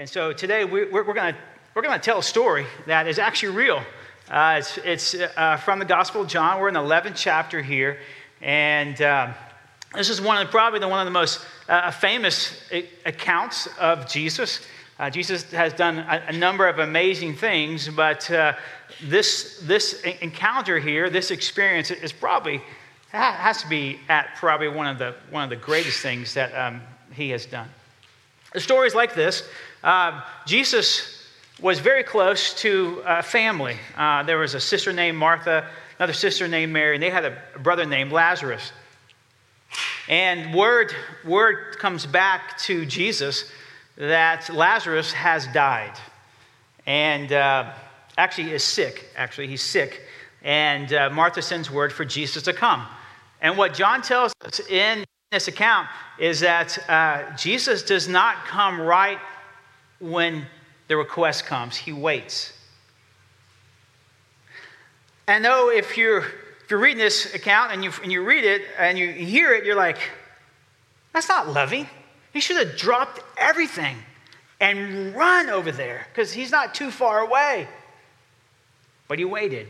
And so today we, we're, we're going we're gonna tell a story that is actually real. Uh, it's it's uh, from the Gospel of John. We're in the 11th chapter here. And uh, this is one of probably the, one of the most uh, famous accounts of Jesus. Uh, Jesus has done a, a, number of amazing things, but uh, this, this encounter here, this experience is probably has to be at probably one of the, one of the greatest things that um, he has done. Is like this uh, Jesus was very close to a family. Uh, there was a sister named Martha, another sister named Mary, and they had a brother named Lazarus. And word, word comes back to Jesus that Lazarus has died and uh, actually is sick. Actually, he's sick. And uh, Martha sends word for Jesus to come. And what John tells us in this account is that uh, Jesus does not come right when the request comes, he waits. And though if you're, if you're reading this account and you, and you read it and you hear it, you're like, that's not loving. He should have dropped everything and run over there because he's not too far away. But he waited.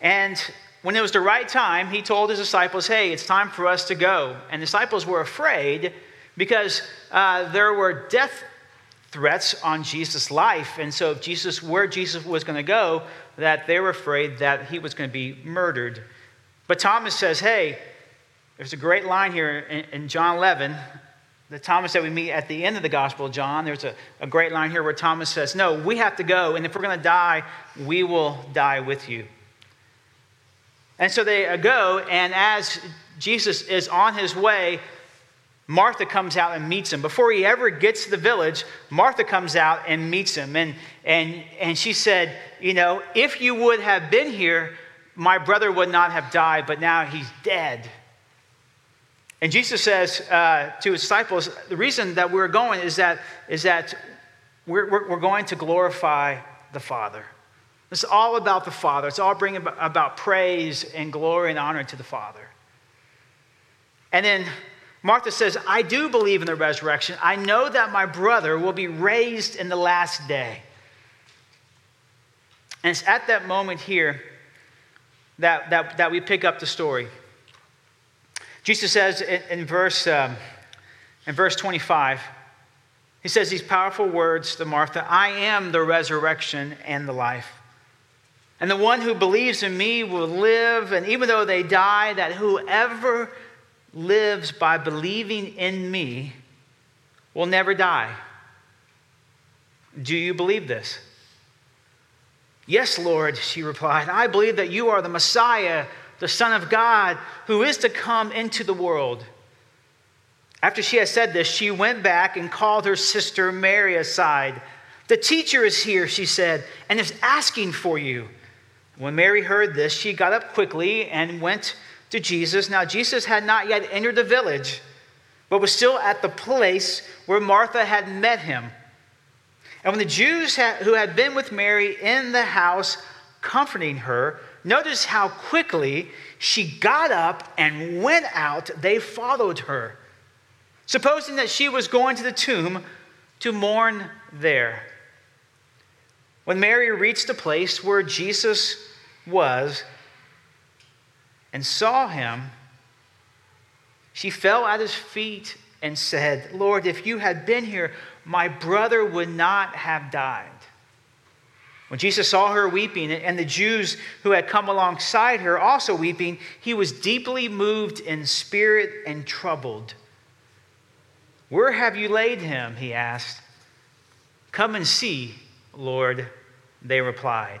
And when it was the right time, he told his disciples, Hey, it's time for us to go. And the disciples were afraid because uh, there were death threats on Jesus' life. And so, if Jesus, where Jesus was going to go, that they were afraid that he was going to be murdered. But Thomas says, Hey, there's a great line here in, in John 11 the Thomas that we meet at the end of the Gospel of John, there's a, a great line here where Thomas says, No, we have to go, and if we're going to die, we will die with you. And so they go, and as Jesus is on his way, Martha comes out and meets him. Before he ever gets to the village, Martha comes out and meets him. And, and, and she said, You know, if you would have been here, my brother would not have died, but now he's dead. And Jesus says uh, to his disciples, The reason that we're going is that, is that we're, we're, we're going to glorify the Father. It's all about the Father. It's all bringing about praise and glory and honor to the Father. And then Martha says, I do believe in the resurrection. I know that my brother will be raised in the last day. And it's at that moment here that, that, that we pick up the story. Jesus says in, in verse, um, in verse 25, he says these powerful words to Martha I am the resurrection and the life. And the one who believes in me will live, and even though they die, that whoever lives by believing in me will never die. Do you believe this? Yes, Lord, she replied. I believe that you are the Messiah, the Son of God, who is to come into the world. After she had said this, she went back and called her sister Mary aside. The teacher is here, she said, and is asking for you. When Mary heard this, she got up quickly and went to Jesus. Now, Jesus had not yet entered the village, but was still at the place where Martha had met him. And when the Jews who had been with Mary in the house comforting her, noticed how quickly she got up and went out, they followed her, supposing that she was going to the tomb to mourn there. When Mary reached the place where Jesus was and saw him, she fell at his feet and said, Lord, if you had been here, my brother would not have died. When Jesus saw her weeping, and the Jews who had come alongside her also weeping, he was deeply moved in spirit and troubled. Where have you laid him? He asked. Come and see, Lord, they replied.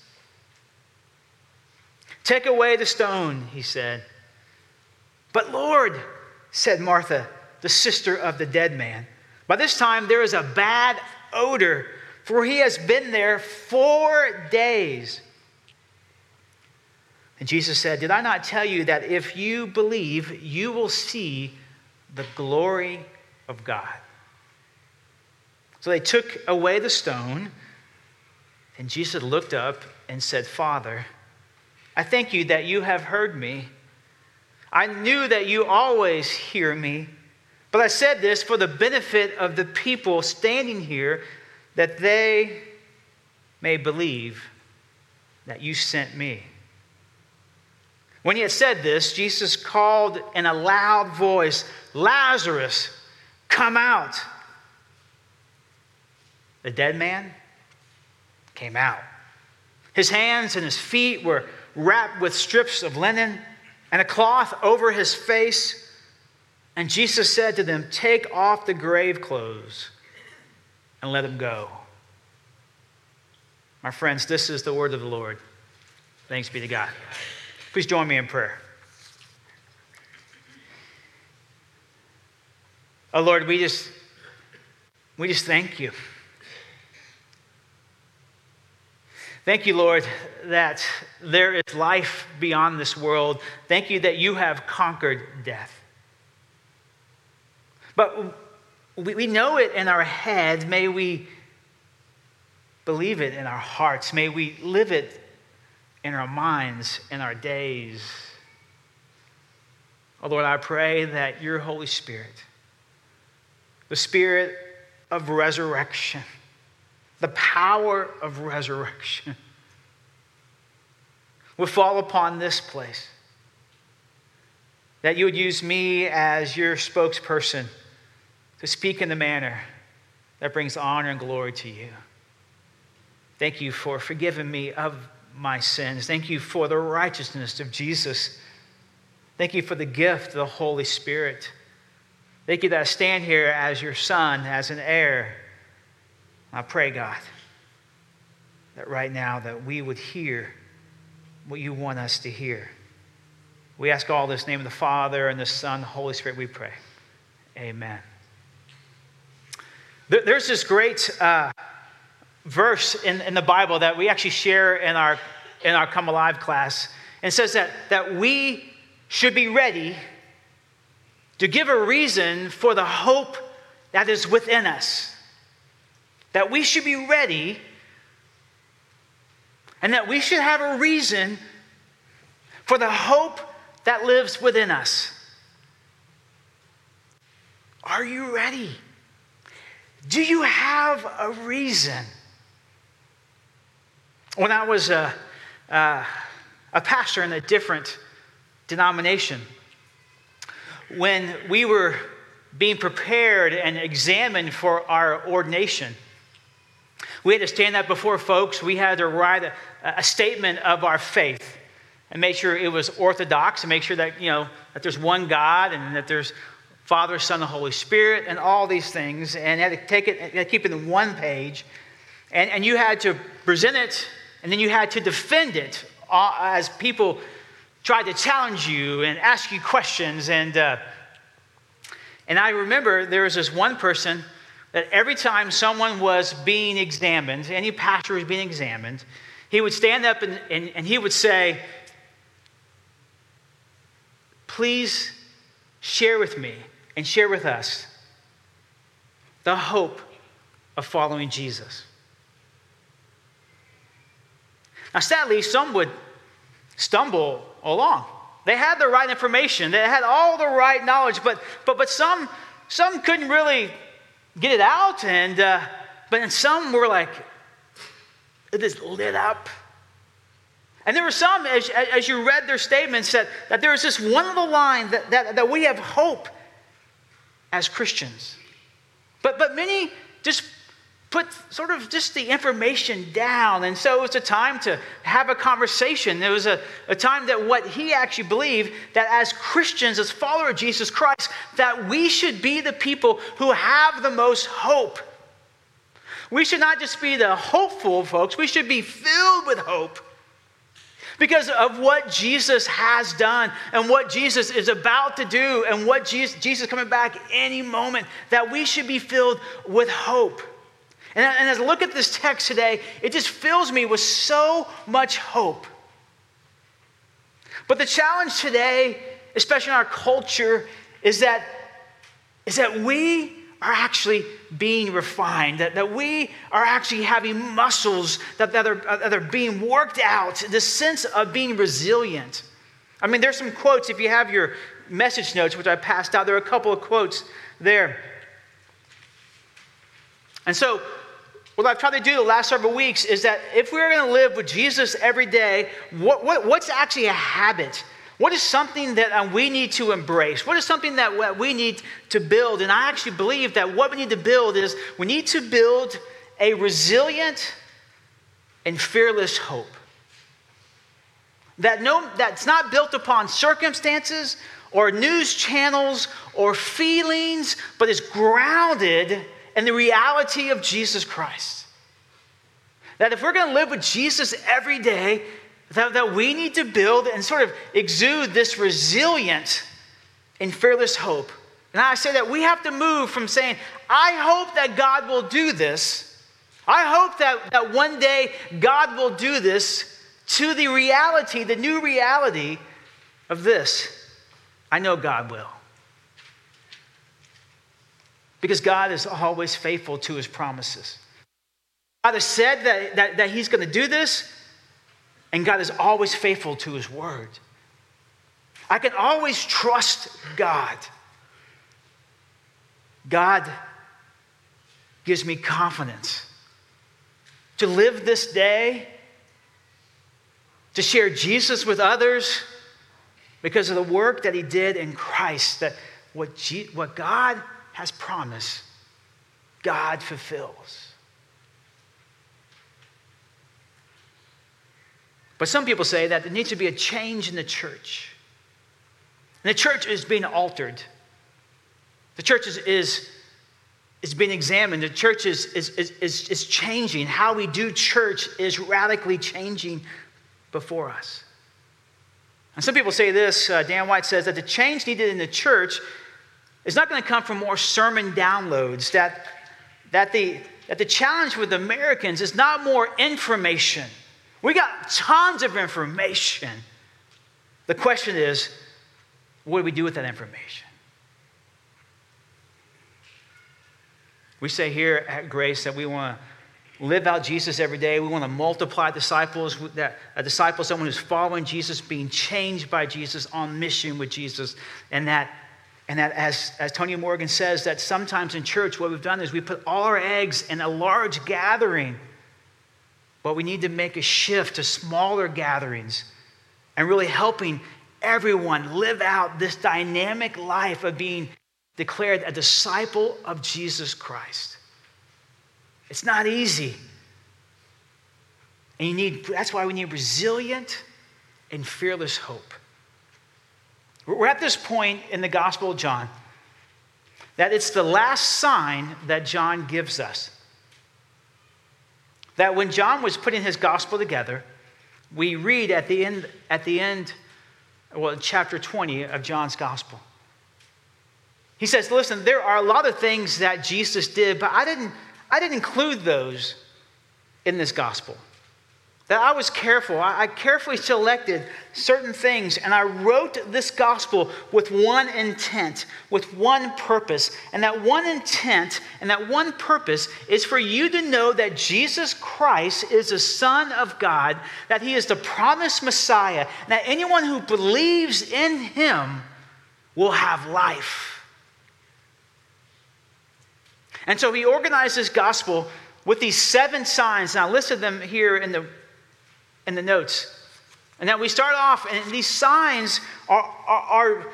Take away the stone, he said. But Lord, said Martha, the sister of the dead man. By this time, there is a bad odor, for he has been there four days. And Jesus said, Did I not tell you that if you believe, you will see the glory of God? So they took away the stone, and Jesus looked up and said, Father, I thank you that you have heard me. I knew that you always hear me, but I said this for the benefit of the people standing here, that they may believe that you sent me. When he had said this, Jesus called in a loud voice, Lazarus, come out. The dead man came out. His hands and his feet were wrapped with strips of linen and a cloth over his face. And Jesus said to them, Take off the grave clothes and let him go. My friends, this is the word of the Lord. Thanks be to God. Please join me in prayer. Oh Lord, we just we just thank you. Thank you, Lord, that there is life beyond this world. Thank you that you have conquered death. But we know it in our heads. May we believe it in our hearts. May we live it in our minds, in our days. Oh Lord, I pray that your Holy Spirit, the Spirit of resurrection, the power of resurrection would fall upon this place. That you would use me as your spokesperson to speak in the manner that brings honor and glory to you. Thank you for forgiving me of my sins. Thank you for the righteousness of Jesus. Thank you for the gift of the Holy Spirit. Thank you that I stand here as your son, as an heir I pray, God, that right now that we would hear what you want us to hear. We ask all this name of the Father and the Son, the Holy Spirit, we pray. Amen. There's this great uh, verse in, in the Bible that we actually share in our, in our Come Alive class. And says that, that we should be ready to give a reason for the hope that is within us that we should be ready and that we should have a reason for the hope that lives within us. Are you ready? Do you have a reason? When I was a, a, a pastor in a different denomination, when we were being prepared and examined for our ordination, we had to stand up before folks. We had to write a, a statement of our faith and make sure it was orthodox and make sure that, you know, that there's one God and that there's Father, Son, and Holy Spirit and all these things. And had to take it, had keep it in one page. And, and you had to present it and then you had to defend it uh, as people tried to challenge you and ask you questions. And, uh, and I remember there was this one person that every time someone was being examined, any pastor was being examined, he would stand up and, and, and he would say, Please share with me and share with us the hope of following Jesus. Now, sadly, some would stumble along. They had the right information, they had all the right knowledge, but, but, but some, some couldn't really get it out. And, uh, but then some were like, it is lit up. And there were some, as, as you read their statements, that, that there is this one little line that, that, that we have hope as Christians. But, but many just put sort of just the information down. And so it was a time to have a conversation. It was a, a time that what he actually believed that as Christians, as followers of Jesus Christ, that we should be the people who have the most hope. We should not just be the hopeful folks, we should be filled with hope. because of what Jesus has done and what Jesus is about to do and what Jesus, Jesus coming back any moment, that we should be filled with hope. And, and as I look at this text today, it just fills me with so much hope. But the challenge today, especially in our culture, is that, is that we are actually being refined, that, that we are actually having muscles that, that, are, uh, that are being worked out, the sense of being resilient. I mean, there's some quotes, if you have your message notes, which I passed out, there are a couple of quotes there. And so, what I've tried to do the last several weeks is that if we're going to live with Jesus every day, what, what, what's actually a habit what is something that uh, we need to embrace? What is something that we need to build? And I actually believe that what we need to build is we need to build a resilient and fearless hope. That no, that's not built upon circumstances or news channels or feelings, but is grounded in the reality of Jesus Christ. That if we're going to live with Jesus every day, that, that we need to build and sort of exude this resilient and fearless hope. And I say that we have to move from saying, I hope that God will do this. I hope that, that one day God will do this to the reality, the new reality of this. I know God will. Because God is always faithful to his promises. God has said that, that, that he's going to do this, and God is always faithful to his word. I can always trust God. God gives me confidence to live this day, to share Jesus with others because of the work that he did in Christ, that what, G- what God has promised, God fulfills. But some people say that there needs to be a change in the church. And the church is being altered. The church is, is, is being examined. The church is, is, is, is changing. How we do church is radically changing before us. And some people say this uh, Dan White says that the change needed in the church is not going to come from more sermon downloads, that, that, the, that the challenge with Americans is not more information we got tons of information. The question is, what do we do with that information? We say here at Grace that we want to live out Jesus every day. We want to multiply disciples, that a disciple, someone who's following Jesus, being changed by Jesus, on mission with Jesus. And that, and that as, as Tony Morgan says, that sometimes in church, what we've done is we put all our eggs in a large gathering but we need to make a shift to smaller gatherings and really helping everyone live out this dynamic life of being declared a disciple of Jesus Christ. It's not easy. And you need, that's why we need resilient and fearless hope. We're at this point in the Gospel of John that it's the last sign that John gives us that when John was putting his gospel together, we read at the end, at the end, well, chapter 20 of John's gospel. He says, listen, there are a lot of things that Jesus did, but I didn't, I didn't include those in this gospel that I was careful. I, carefully selected certain things and I wrote this gospel with one intent, with one purpose. And that one intent and that one purpose is for you to know that Jesus Christ is the Son of God, that He is the promised Messiah, and that anyone who believes in Him will have life. And so he organized this gospel with these seven signs. And I listed them here in the in the notes. And that we start off, and these signs are, are,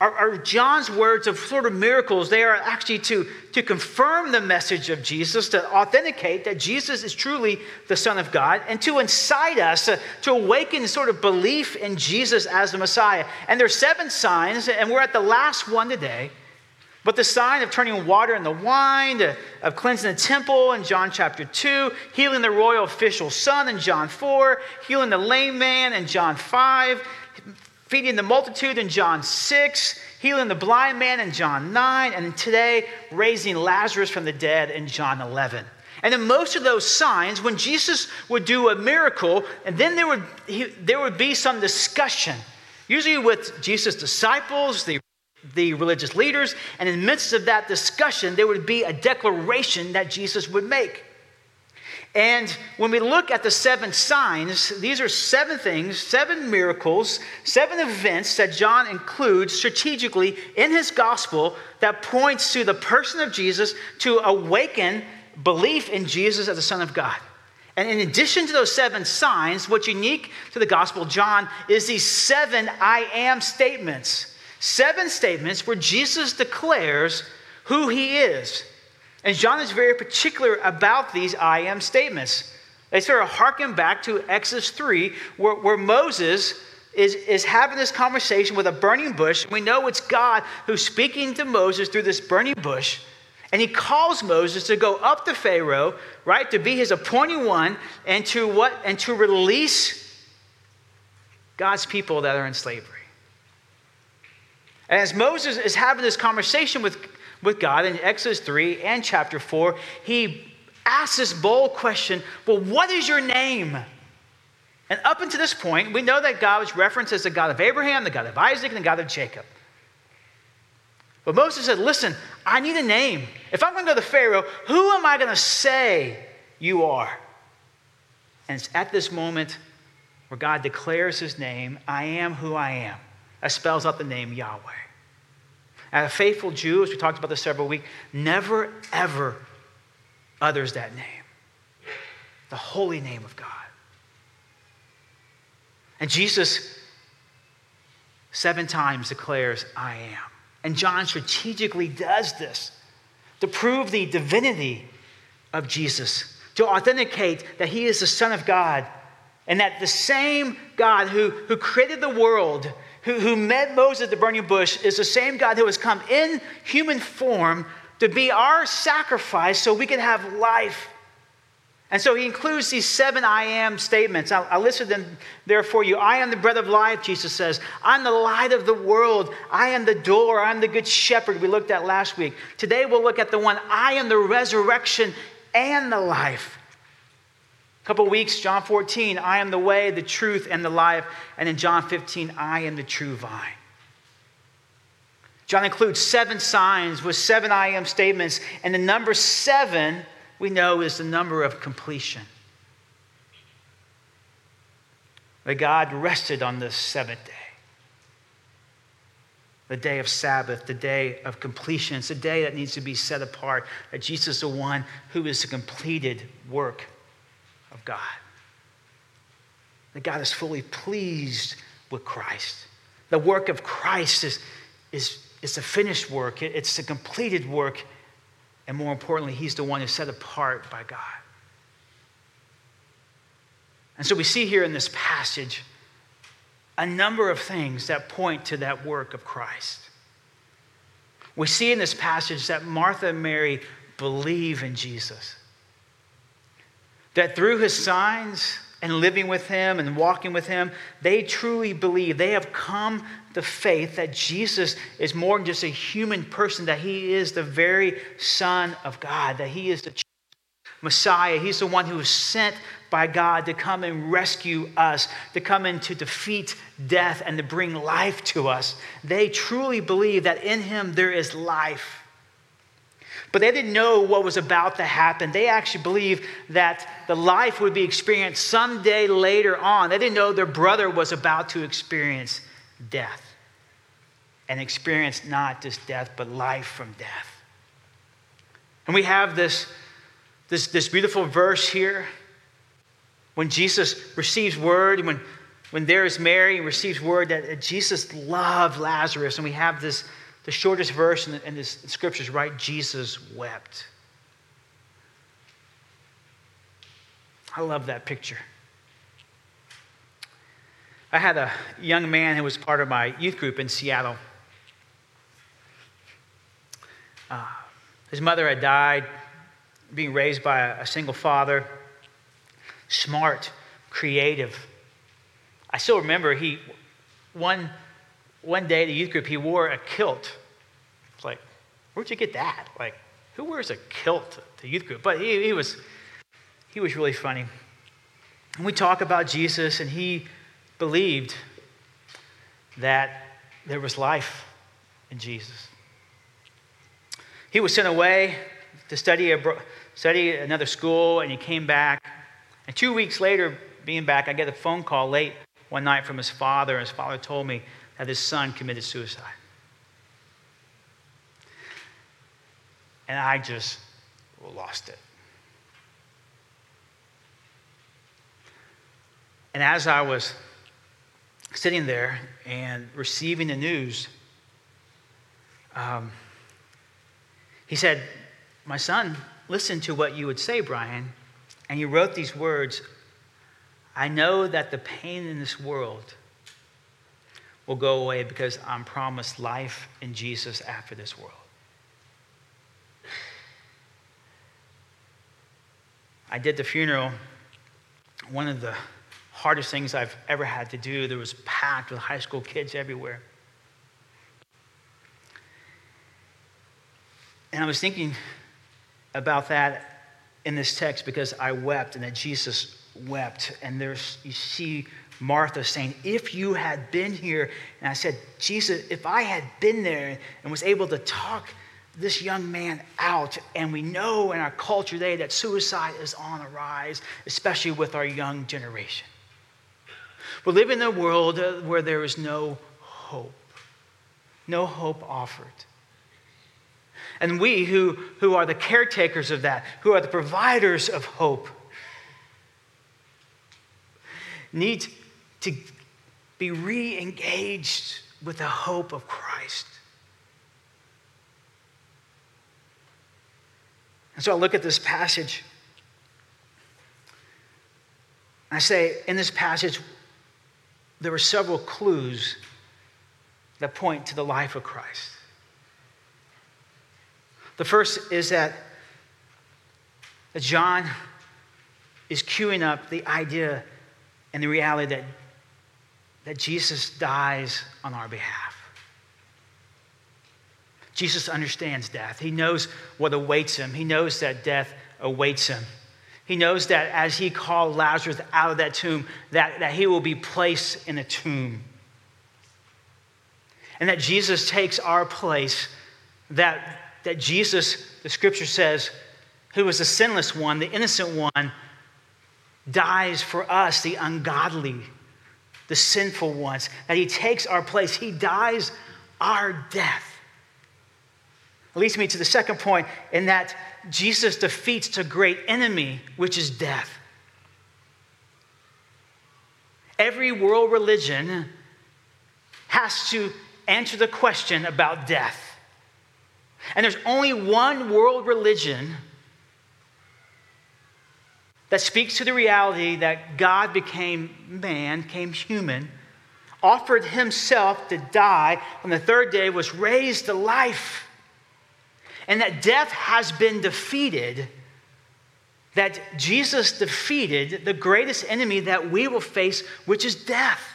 are, are, John's words of sort of miracles. They are actually to, to confirm the message of Jesus, to authenticate that Jesus is truly the Son of God, and to incite us to awaken sort of belief in Jesus as the Messiah. And there's seven signs, and we're at the last one today. But the sign of turning water into wine, of cleansing the temple in John chapter 2, healing the royal official's son in John 4, healing the lame man in John 5, feeding the multitude in John 6, healing the blind man in John 9, and today raising Lazarus from the dead in John 11. And in most of those signs, when Jesus would do a miracle, and then there would, he, there would be some discussion, usually with Jesus' disciples, the the religious leaders, and in the midst of that discussion, there would be a declaration that Jesus would make. And when we look at the seven signs, these are seven things, seven miracles, seven events that John includes strategically in his gospel that points to the person of Jesus to awaken belief in Jesus as the Son of God. And in addition to those seven signs, what's unique to the gospel, of John, is these seven I am statements seven statements where Jesus declares who he is. And John is very particular about these I am statements. They sort of harken back to Exodus 3, where, where Moses is, is having this conversation with a burning bush. We know it's God who's speaking to Moses through this burning bush. And he calls Moses to go up to Pharaoh, right, to be his appointed one, and to what? And to release God's people that are in slavery. As Moses is having this conversation with, with God in Exodus 3 and chapter 4, he asks this bold question Well, what is your name? And up until this point, we know that God was referenced as the God of Abraham, the God of Isaac, and the God of Jacob. But Moses said, Listen, I need a name. If I'm going to go to Pharaoh, who am I going to say you are? And it's at this moment where God declares his name I am who I am. That spells out the name Yahweh. A faithful Jew, as we talked about this several weeks, never, ever utters that name the holy name of God. And Jesus seven times declares, I am. And John strategically does this to prove the divinity of Jesus, to authenticate that he is the Son of God, and that the same God who, who created the world who, who met Moses at the burning bush is the same God who has come in human form to be our sacrifice so we can have life. And so he includes these seven I am statements. I'll, I'll listed them there for you. I am the bread of life, Jesus says. I'm the light of the world. I am the door. I'm the good shepherd we looked at last week. Today we'll look at the one I am the resurrection and the life. A couple weeks, John 14, I am the way, the truth, and the life. And in John 15, I am the true vine. John includes seven signs with seven I am statements. And the number seven, we know, is the number of completion. That God rested on the seventh day. The day of Sabbath, the day of completion. It's a day that needs to be set apart. That Jesus is the one who is the completed work of God. That God is fully pleased with Christ. The work of Christ is, is, is the finished work, it's the completed work, and more importantly, He's the one who's set apart by God. And so we see here in this passage a number of things that point to that work of Christ. We see in this passage that Martha and Mary believe in Jesus. That through his signs and living with him and walking with him, they truly believe. They have come to faith that Jesus is more than just a human person, that he is the very Son of God, that he is the Messiah. He's the one who was sent by God to come and rescue us, to come and to defeat death and to bring life to us. They truly believe that in him there is life. But they didn't know what was about to happen. They actually believed that the life would be experienced someday later on. They didn't know their brother was about to experience death and experience not just death, but life from death. And we have this, this, this beautiful verse here when Jesus receives word, when, when there is Mary and receives word that Jesus loved Lazarus, and we have this the shortest verse in the, in scriptures, right? Jesus wept. I love that picture. I had a young man who was part of my youth group in Seattle. Uh, his mother had died, being raised by a, a single father, smart, creative. I still remember he, one, one day the youth group, he wore a kilt. It's like, where'd you get that? Like, who wears a kilt to youth group? But he, he was, he was really funny. And we talk about Jesus, and he believed that there was life in Jesus. He was sent away to study, a, study another school, and he came back. And two weeks later, being back, I get a phone call late one night from his father. And his father told me that his son committed suicide. And I just lost it. And as I was sitting there and receiving the news, um, he said, My son, listen to what you would say, Brian. And he wrote these words I know that the pain in this world will go away because I'm promised life in Jesus after this world. I did the funeral. One of the hardest things I've ever had to do. There was packed with high school kids everywhere. And I was thinking about that in this text because I wept and that Jesus wept. And there's, you see Martha saying, If you had been here, and I said, Jesus, if I had been there and was able to talk this young man out, and we know in our culture today that suicide is on the rise, especially with our young generation. We live in a world uh, where there is no hope, no hope offered. And we who, who are the caretakers of that, who are the providers of hope, need to be re engaged with the hope of Christ. And so I look at this passage. I say, in this passage, there are several clues that point to the life of Christ. The first is that, that John is queuing up the idea and the reality that, that Jesus dies on our behalf. Jesus understands death. He knows what awaits him. He knows that death awaits him. He knows that as he called Lazarus out of that tomb, that, that he will be placed in a tomb. And that Jesus takes our place, that that Jesus, the scripture says, who was the sinless one, the innocent one, dies for us, the ungodly, the sinful ones, that he takes our place. He dies our death. Leads me to the second point in that Jesus defeats the great enemy, which is death. Every world religion has to answer the question about death. And there's only one world religion that speaks to the reality that God became man, came human, offered himself to die on the third day, was raised to life, and that death has been defeated. That Jesus defeated the greatest enemy that we will face, which is death.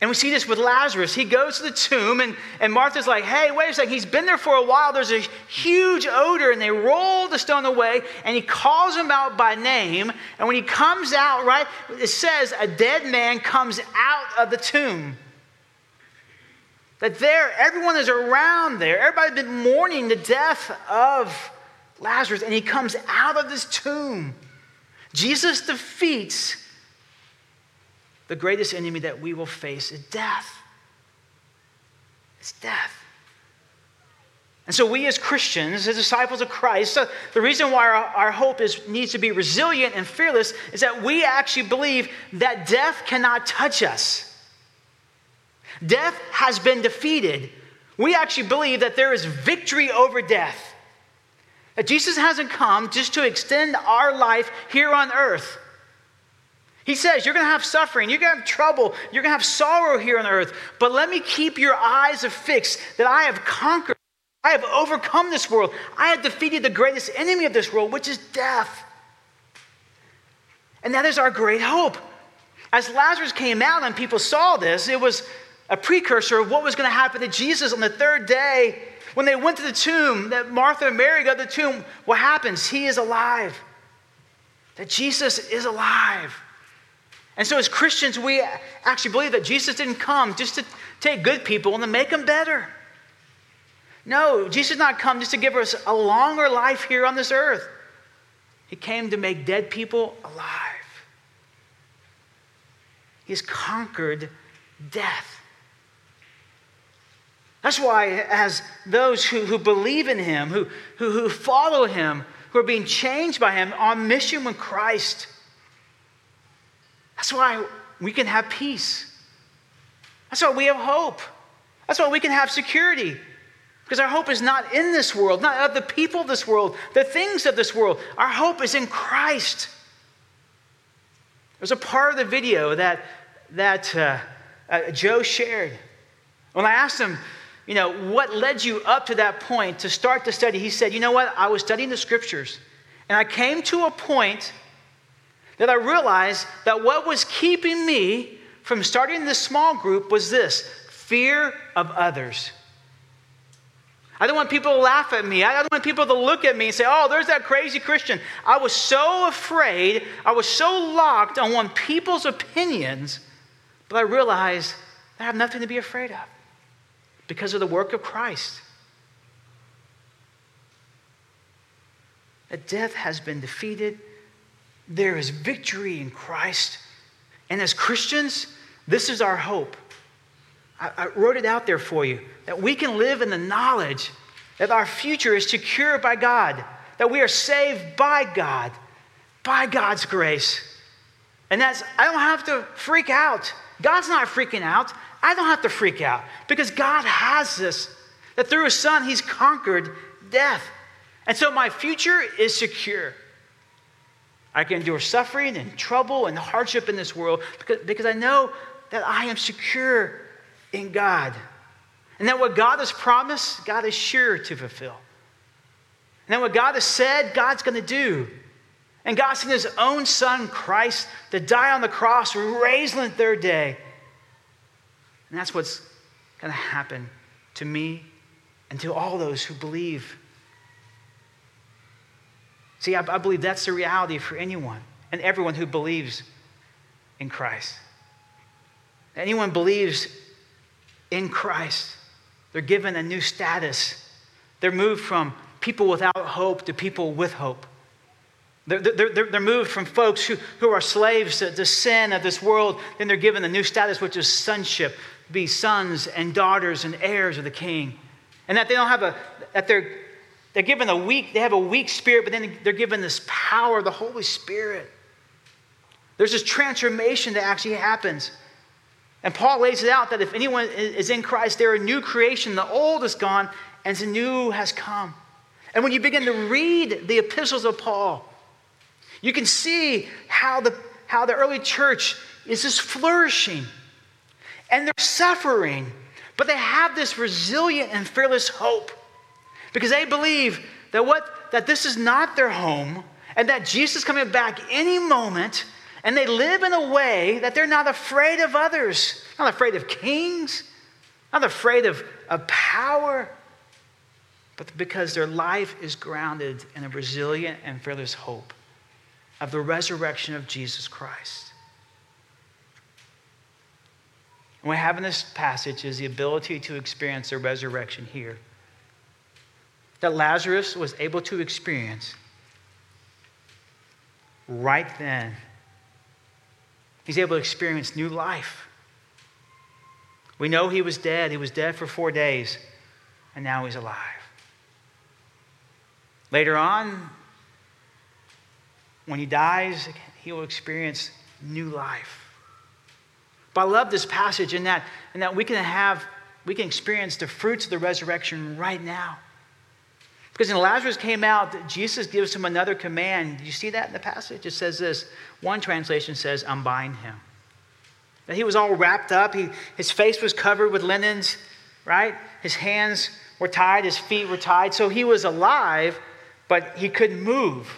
And we see this with Lazarus. He goes to the tomb, and, and Martha's like, hey, wait a second. He's been there for a while. There's a huge odor, and they roll the stone away, and he calls him out by name. And when he comes out, right, it says a dead man comes out of the tomb. That there, everyone is around there. Everybody's been mourning the death of Lazarus, and he comes out of this tomb. Jesus defeats the greatest enemy that we will face is death. It's death. And so, we as Christians, as disciples of Christ, the reason why our, our hope is, needs to be resilient and fearless is that we actually believe that death cannot touch us. Death has been defeated. We actually believe that there is victory over death. That Jesus hasn't come just to extend our life here on earth, He says, You're going to have suffering, you're going to have trouble, you're going to have sorrow here on earth, but let me keep your eyes affixed that I have conquered, I have overcome this world, I have defeated the greatest enemy of this world, which is death. And that is our great hope. As Lazarus came out and people saw this, it was a precursor of what was going to happen to Jesus on the third day. When they went to the tomb, that Martha and Mary go to the tomb, what happens? He is alive. That Jesus is alive. And so, as Christians, we actually believe that Jesus didn't come just to take good people and to make them better. No, Jesus did not come just to give us a longer life here on this earth. He came to make dead people alive. He's conquered death. That's why, as those who, who believe in him, who, who, who follow him, who are being changed by him on mission with Christ, that's why we can have peace. That's why we have hope. That's why we can have security. Because our hope is not in this world, not of the people of this world, the things of this world. Our hope is in Christ. There's a part of the video that that uh, uh, Joe shared. When I asked him, you know, what led you up to that point to start the study, he said, you know what? I was studying the scriptures, and I came to a point that I realized that what was keeping me from starting this small group was this fear of others. I don't want people to laugh at me. I don't want people to look at me and say, oh, there's that crazy Christian. I was so afraid, I was so locked on what people's opinions but I realize I have nothing to be afraid of because of the work of Christ. That death has been defeated. There is victory in Christ. And as Christians, this is our hope. I, I wrote it out there for you that we can live in the knowledge that our future is secured by God, that we are saved by God, by God's grace. And that's, I don't have to freak out God's not freaking out. I don't have to freak out because God has this. That through his son, he's conquered death. And so my future is secure. I can endure suffering and trouble and hardship in this world because, because I know that I am secure in God. And that what God has promised, God is sure to fulfill. And that what God has said, God's going to do. And God sent his own son, Christ, to die on the cross, raised on the third day. And that's what's going to happen to me and to all those who believe. See, I, I believe that's the reality for anyone and everyone who believes in Christ. Anyone believes in Christ, they're given a new status. They're moved from people without hope to people with hope. They're, they're, they're, moved from folks who, who are slaves to sin of this world, then they're given a new status, which is sonship, be sons and daughters and heirs of the king. And that they don't have a, that they're, they're given a weak, they have a weak spirit, but then they're given this power of the Holy Spirit. There's this transformation that actually happens. And Paul lays it out that if anyone is in Christ, they're a new creation. The old is gone, and the new has come. And when you begin to read the epistles of Paul, you can see how the, how the early church is just flourishing and they're suffering, but they have this resilient and fearless hope because they believe that, what, that this is not their home and that Jesus is coming back any moment. And they live in a way that they're not afraid of others, not afraid of kings, not afraid of, of power, but because their life is grounded in a resilient and fearless hope of the resurrection of Jesus Christ. And what we have in this passage is the ability to experience the resurrection here. That Lazarus was able to experience right then. He's able to experience new life. We know he was dead. He was dead for four days, and now he's alive. Later on, when he dies, he will experience new life. But I love this passage in that, in that we can have, we can experience the fruits of the resurrection right now. Because when Lazarus came out, Jesus gives him another command. Do you see that in the passage? It says this. One translation says, unbind him. That he was all wrapped up. He, his face was covered with linens, right? His hands were tied, his feet were tied. So he was alive, but he couldn't move.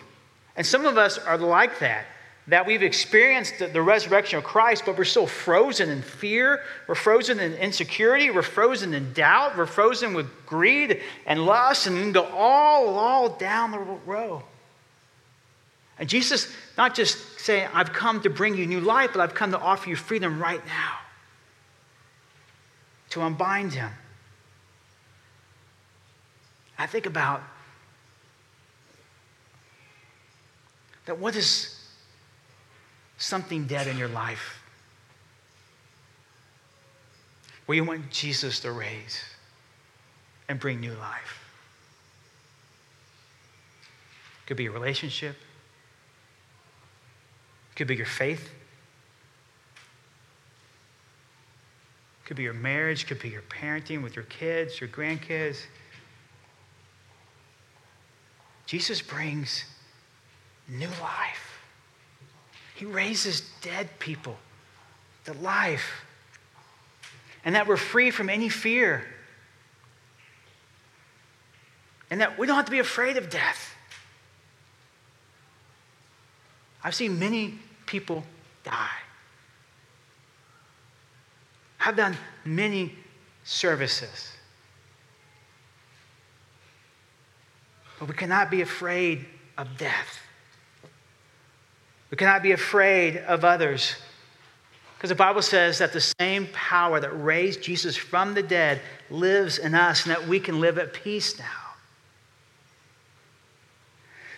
And some of us are like that that we've experienced the, resurrection of Christ, but we're still frozen in fear. We're frozen in insecurity. We're frozen in doubt. We're frozen with greed and lust, and we can go all, all down the row. And Jesus, not just saying, I've come to bring you new life, but I've come to offer you freedom right now, to unbind him. I think about that what is something dead in your life where you want Jesus to raise and bring new life. Could be a relationship. Could be your faith. Could be your marriage, could be your parenting with your kids, your grandkids. Jesus brings new life. He raises dead people to life. And that we're free from any fear. And that we don't have to be afraid of death. I've seen many people die. I've done many services. But we cannot be afraid of death. We cannot be afraid of others. Because the Bible says that the same power that raised Jesus from the dead lives in us and that we can live at peace now.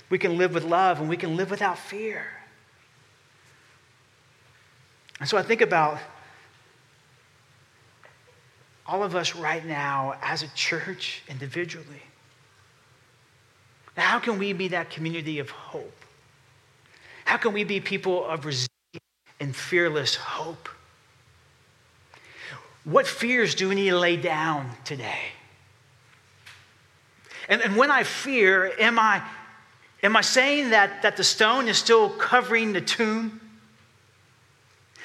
We can live with love and we can live without fear. And so I think about all of us right now as a church individually. How can we be that community of hope? How can we be people of resilient and fearless hope? What fears do we need to lay down today? And, and when I fear, am I, am I saying that, that the stone is still covering the tomb?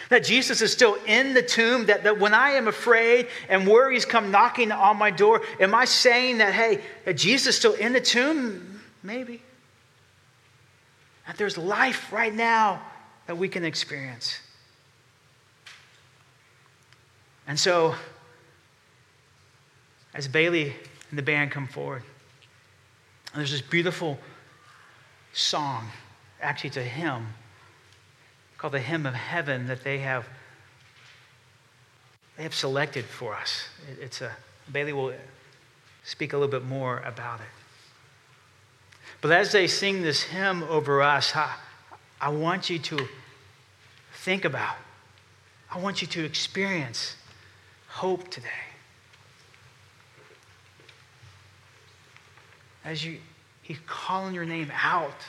That Jesus is still in the tomb? That, that when I am afraid and worries come knocking on my door, am I saying that, hey, that Jesus is still in the tomb? Maybe. That there's life right now that we can experience. And so, as Bailey and the band come forward, there's this beautiful song, actually, it's a hymn called the Hymn of Heaven that they have they have selected for us. It's a Bailey will speak a little bit more about it. But as they sing this hymn over us, I, I want you to think about, I want you to experience hope today. As you, He's calling your name out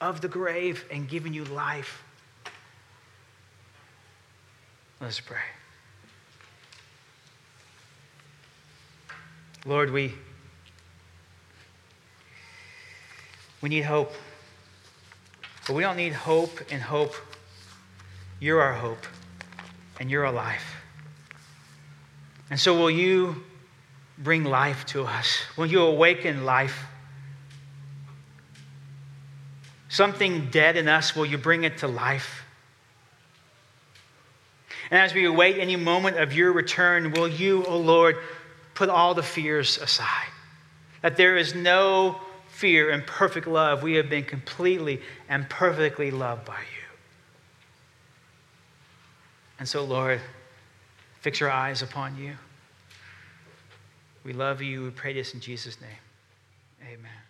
of the grave and giving you life. Let's pray. Lord, we. We need hope. But we don't need hope and hope. You're our hope, and you're alive. And so, will you bring life to us? Will you awaken life? Something dead in us, will you bring it to life? And as we await any moment of your return, will you, O oh Lord, put all the fears aside? That there is no fear, and perfect love, we have been completely and perfectly loved by you. And so, Lord, fix our eyes upon you. We love you. We pray this in Jesus' name. Amen.